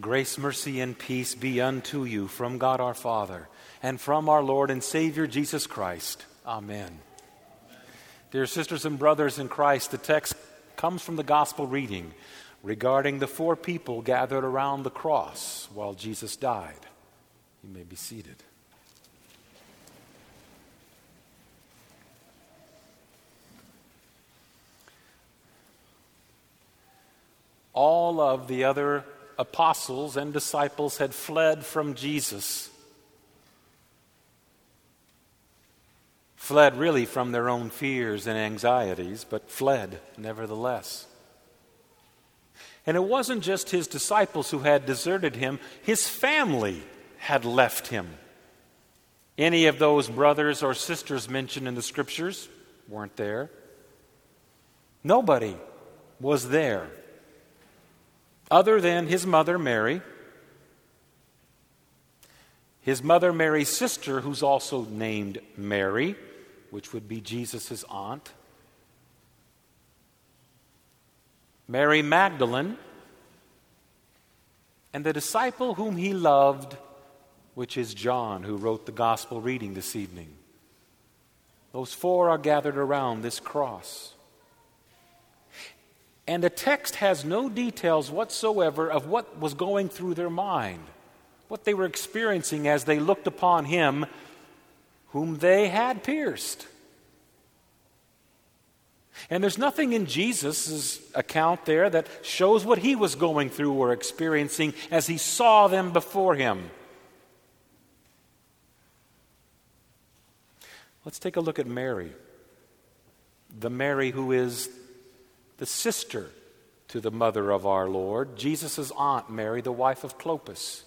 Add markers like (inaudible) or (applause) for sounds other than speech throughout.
Grace, mercy, and peace be unto you from God our Father and from our Lord and Savior Jesus Christ. Amen. Dear sisters and brothers in Christ, the text comes from the gospel reading regarding the four people gathered around the cross while Jesus died. You may be seated. All of the other apostles and disciples had fled from Jesus. Fled really from their own fears and anxieties, but fled nevertheless. And it wasn't just his disciples who had deserted him, his family had left him. Any of those brothers or sisters mentioned in the scriptures weren't there. Nobody was there other than his mother, Mary, his mother, Mary's sister, who's also named Mary, which would be Jesus' aunt, Mary Magdalene, and the disciple whom he loved, which is John, who wrote the gospel reading this evening. Those four are gathered around this cross. And the text has no details whatsoever of what was going through their mind, what they were experiencing as they looked upon him whom they had pierced. And there's nothing in Jesus' account there that shows what he was going through or experiencing as he saw them before him. Let's take a look at Mary, the Mary who is the sister to the mother of our Lord, Jesus' aunt Mary, the wife of Clopas.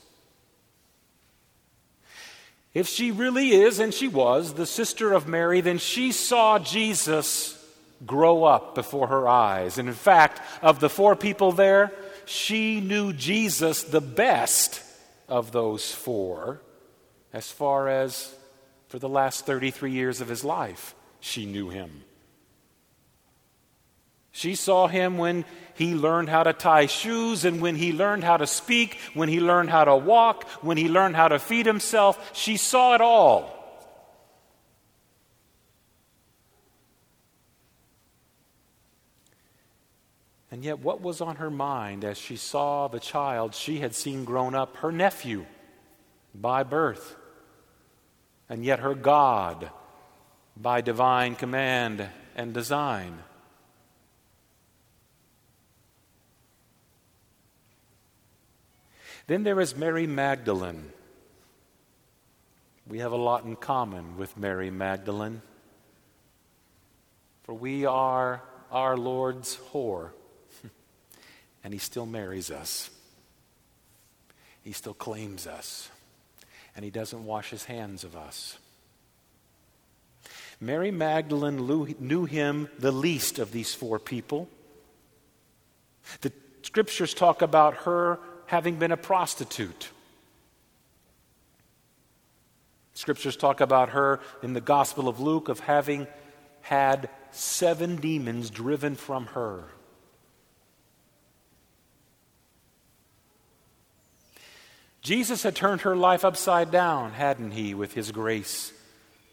If she really is, and she was, the sister of Mary, then she saw Jesus grow up before her eyes. And in fact, of the four people there, she knew Jesus the best of those four, as far as for the last 33 years of his life, she knew him. She saw him when he learned how to tie shoes and when he learned how to speak, when he learned how to walk, when he learned how to feed himself. She saw it all. And yet, what was on her mind as she saw the child she had seen grown up, her nephew by birth, and yet her God by divine command and design? Then there is Mary Magdalene. We have a lot in common with Mary Magdalene, for we are our Lord's whore, (laughs) and He still marries us. He still claims us, and He doesn't wash His hands of us. Mary Magdalene knew him the least of these four people. The scriptures talk about her having been a prostitute. Scriptures talk about her in the Gospel of Luke of having had seven demons driven from her. Jesus had turned her life upside down, hadn't he, with his grace,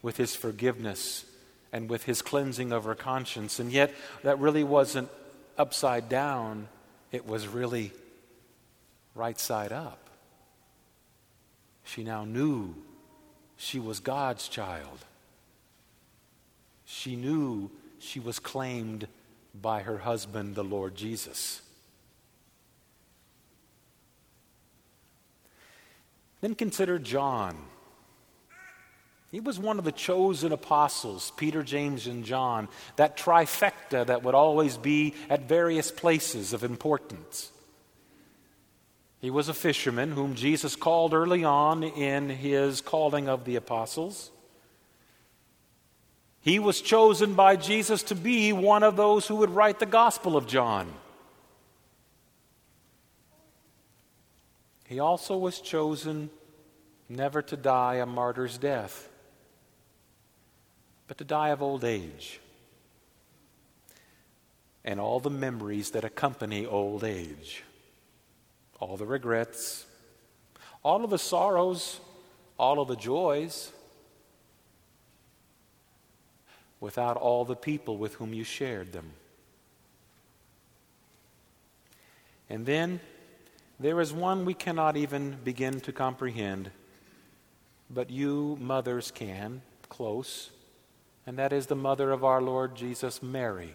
with his forgiveness, and with his cleansing of her conscience. And yet, that really wasn't upside down, it was really right side up. She now knew she was God's child. She knew she was claimed by her husband, the Lord Jesus. Then consider John. He was one of the chosen apostles, Peter, James, and John, that trifecta that would always be at various places of importance. He was a fisherman whom Jesus called early on in his calling of the apostles. He was chosen by Jesus to be one of those who would write the Gospel of John. He also was chosen never to die a martyr's death, but to die of old age and all the memories that accompany old age all the regrets, all of the sorrows, all of the joys, without all the people with whom you shared them. And then there is one we cannot even begin to comprehend, but you mothers can, close, and that is the mother of our Lord Jesus, Mary.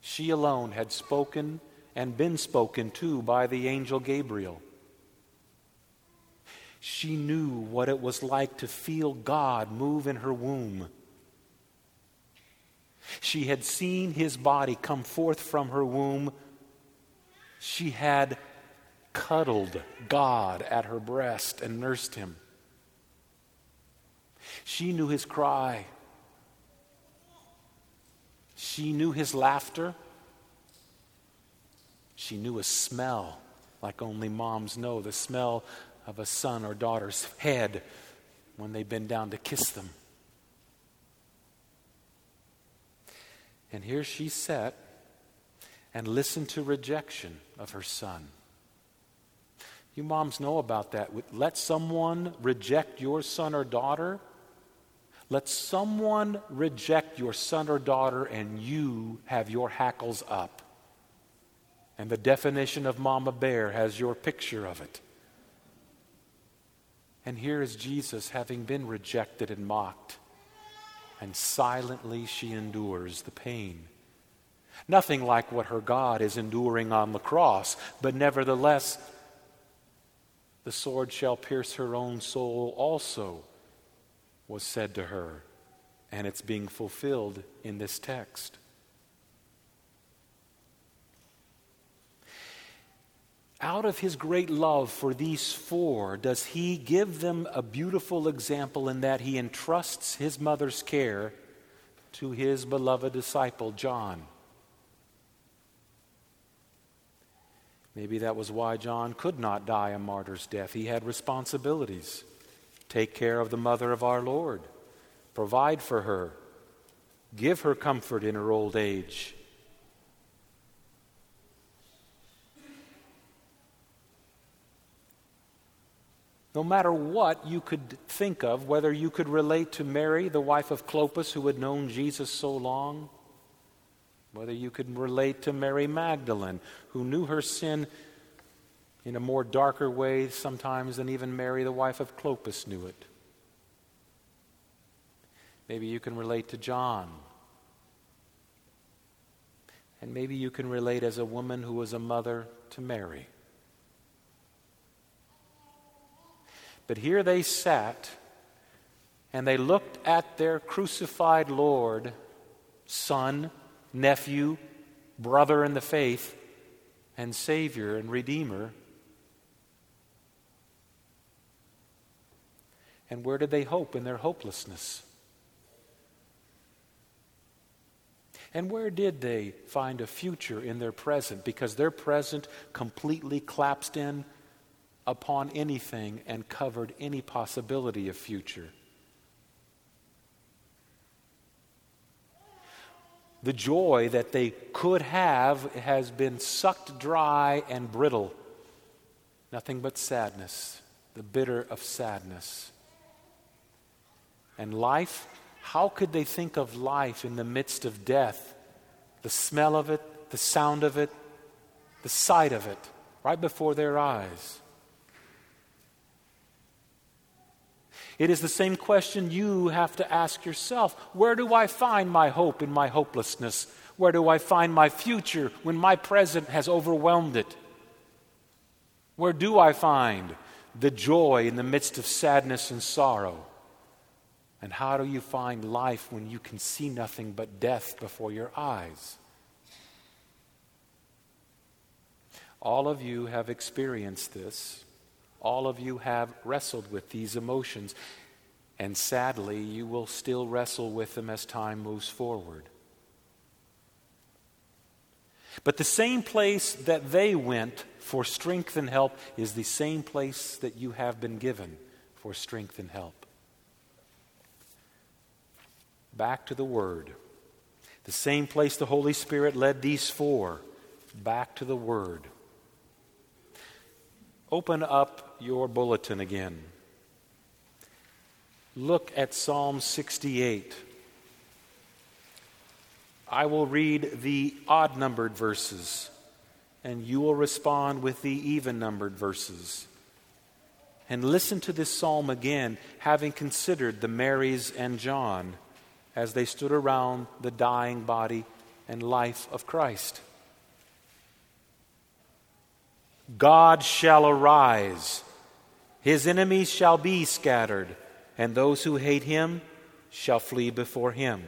She alone had spoken and been spoken to by the angel Gabriel. She knew what it was like to feel God move in her womb. She had seen his body come forth from her womb. She had cuddled God at her breast and nursed him. She knew his cry. She knew his laughter. She knew a smell like only moms know the smell of a son or daughter's head when they bend down to kiss them. And here she sat and listened to rejection of her son. You moms know about that. Let someone reject your son or daughter. Let someone reject your son or daughter, and you have your hackles up. And the definition of Mama Bear has your picture of it. And here is Jesus having been rejected and mocked, and silently she endures the pain. Nothing like what her God is enduring on the cross, but nevertheless, the sword shall pierce her own soul also, was said to her, and it's being fulfilled in this text. Out of his great love for these four, does he give them a beautiful example in that he entrusts his mother's care to his beloved disciple, John. Maybe that was why John could not die a martyr's death. He had responsibilities. Take care of the mother of our Lord, provide for her, give her comfort in her old age. No matter what you could think of, whether you could relate to Mary, the wife of Clopas, who had known Jesus so long, whether you could relate to Mary Magdalene, who knew her sin in a more darker way sometimes than even Mary, the wife of Clopas, knew it. Maybe you can relate to John. And maybe you can relate as a woman who was a mother to Mary. But here they sat and they looked at their crucified Lord, son, nephew, brother in the faith, and Savior and Redeemer. And where did they hope in their hopelessness? And where did they find a future in their present? Because their present completely collapsed in upon anything and covered any possibility of future. The joy that they could have has been sucked dry and brittle. Nothing but sadness, the bitter of sadness. And life, how could they think of life in the midst of death? The smell of it, the sound of it, the sight of it, right before their eyes. It is the same question you have to ask yourself Where do I find my hope in my hopelessness? Where do I find my future when my present has overwhelmed it? Where do I find the joy in the midst of sadness and sorrow? And how do you find life when you can see nothing but death before your eyes? All of you have experienced this all of you have wrestled with these emotions. And sadly, you will still wrestle with them as time moves forward. But the same place that they went for strength and help is the same place that you have been given for strength and help. Back to the Word. The same place the Holy Spirit led these four, back to the Word. Open up your bulletin again. Look at Psalm 68. I will read the odd numbered verses, and you will respond with the even numbered verses. And listen to this psalm again, having considered the Marys and John as they stood around the dying body and life of Christ. God shall arise, his enemies shall be scattered, and those who hate him shall flee before him.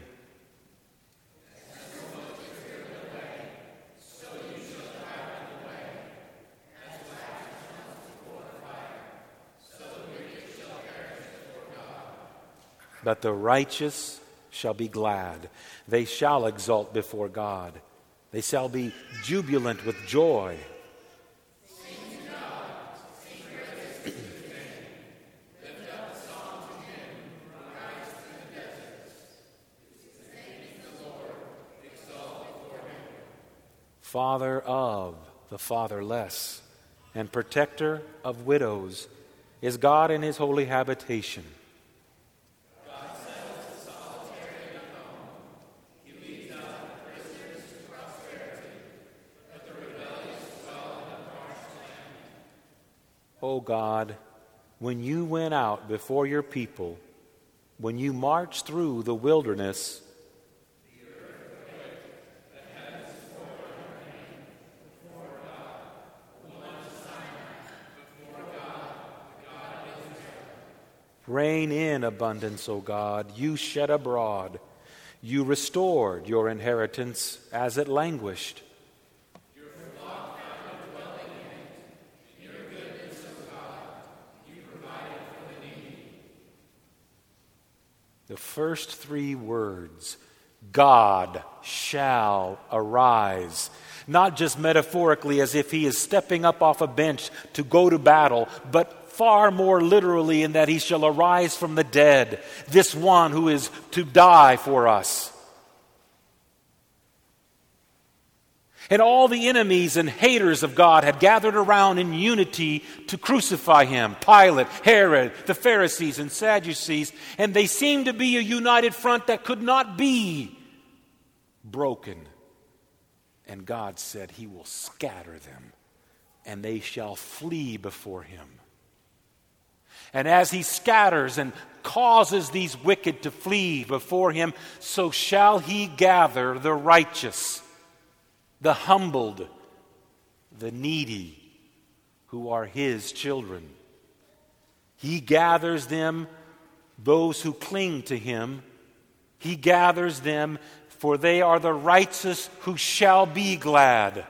But the righteous shall be glad. They shall exult before God. They shall be jubilant with joy. Father of the fatherless and protector of widows is God in his holy habitation. O God, when you went out before your people, when you marched through the wilderness, Rain in abundance, O God. You shed abroad. You restored your inheritance as it languished. The first three words God shall arise. Not just metaphorically as if he is stepping up off a bench to go to battle, but far more literally in that he shall arise from the dead, this one who is to die for us. And all the enemies and haters of God had gathered around in unity to crucify him Pilate, Herod, the Pharisees, and Sadducees. And they seemed to be a united front that could not be broken. And God said, He will scatter them, and they shall flee before him. And as he scatters and causes these wicked to flee before him, so shall he gather the righteous the humbled, the needy, who are his children. He gathers them, those who cling to him. He gathers them, for they are the righteous who shall be glad.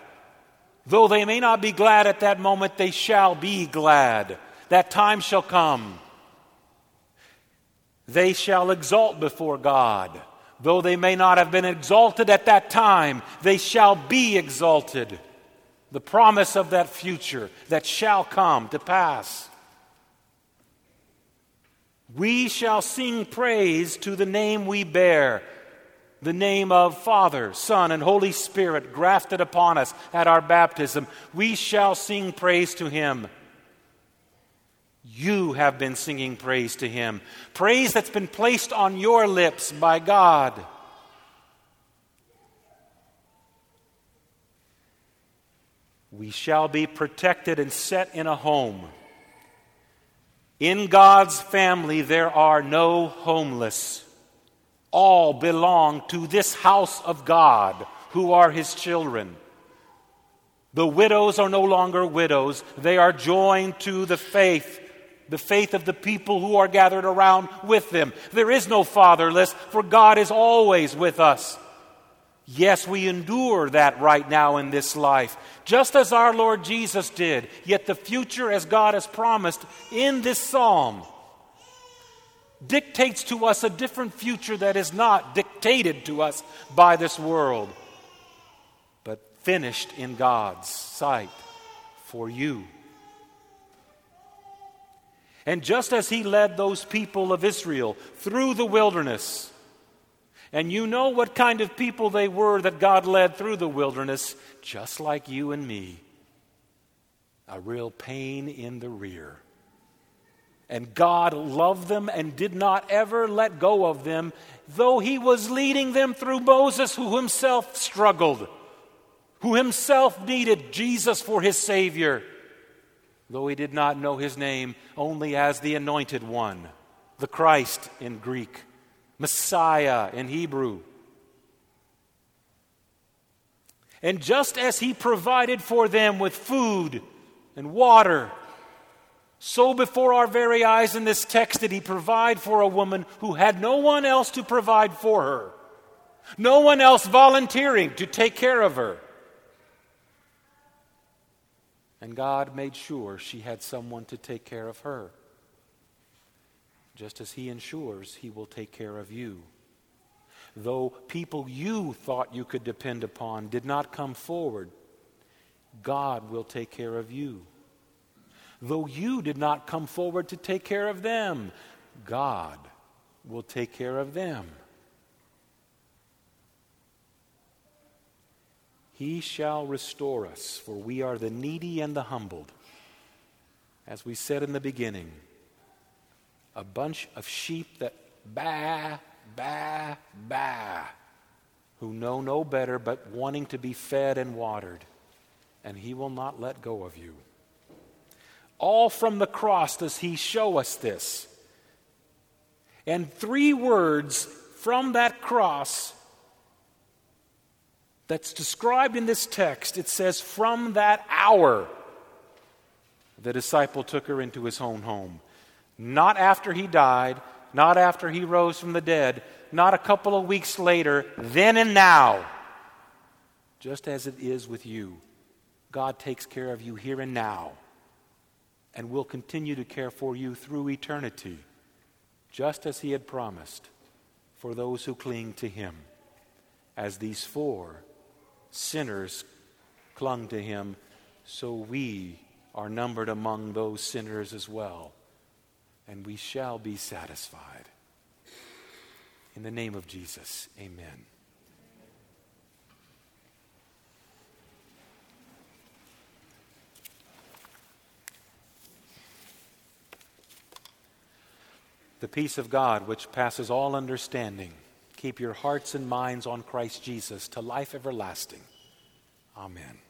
Though they may not be glad at that moment, they shall be glad. That time shall come. They shall exalt before God. Though they may not have been exalted at that time, they shall be exalted. The promise of that future that shall come to pass. We shall sing praise to the name we bear, the name of Father, Son, and Holy Spirit grafted upon us at our baptism. We shall sing praise to Him. You have been singing praise to Him, praise that's been placed on your lips by God. We shall be protected and set in a home. In God's family, there are no homeless. All belong to this house of God who are His children. The widows are no longer widows, they are joined to the faith the faith of the people who are gathered around with them. There is no fatherless, for God is always with us. Yes, we endure that right now in this life, just as our Lord Jesus did. Yet the future, as God has promised in this psalm, dictates to us a different future that is not dictated to us by this world, but finished in God's sight for you. And just as he led those people of Israel through the wilderness, and you know what kind of people they were that God led through the wilderness, just like you and me. a real pain in the rear. And God loved them and did not ever let go of them, though He was leading them through Moses, who himself struggled, who himself needed Jesus for his Savior, though he did not know his name only as the Anointed One, the Christ in Greek, Messiah in Hebrew. And just as He provided for them with food and water, so before our very eyes in this text did He provide for a woman who had no one else to provide for her, no one else volunteering to take care of her. And God made sure she had someone to take care of her, just as He ensures He will take care of you though people you thought you could depend upon did not come forward, God will take care of you. Though you did not come forward to take care of them, God will take care of them. He shall restore us, for we are the needy and the humbled. As we said in the beginning, a bunch of sheep that baa bah, bah, who know no better but wanting to be fed and watered, and he will not let go of you. All from the cross does he show us this. And three words from that cross that's described in this text it says, From that hour, the disciple took her into his own home. Not after he died, not after he rose from the dead, not a couple of weeks later, then and now. Just as it is with you, God takes care of you here and now and will continue to care for you through eternity, just as he had promised for those who cling to him, as these four sinners clung to him, so we are numbered among those sinners as well and we shall be satisfied. In the name of Jesus, amen. The peace of God, which passes all understanding, keep your hearts and minds on Christ Jesus to life everlasting. Amen.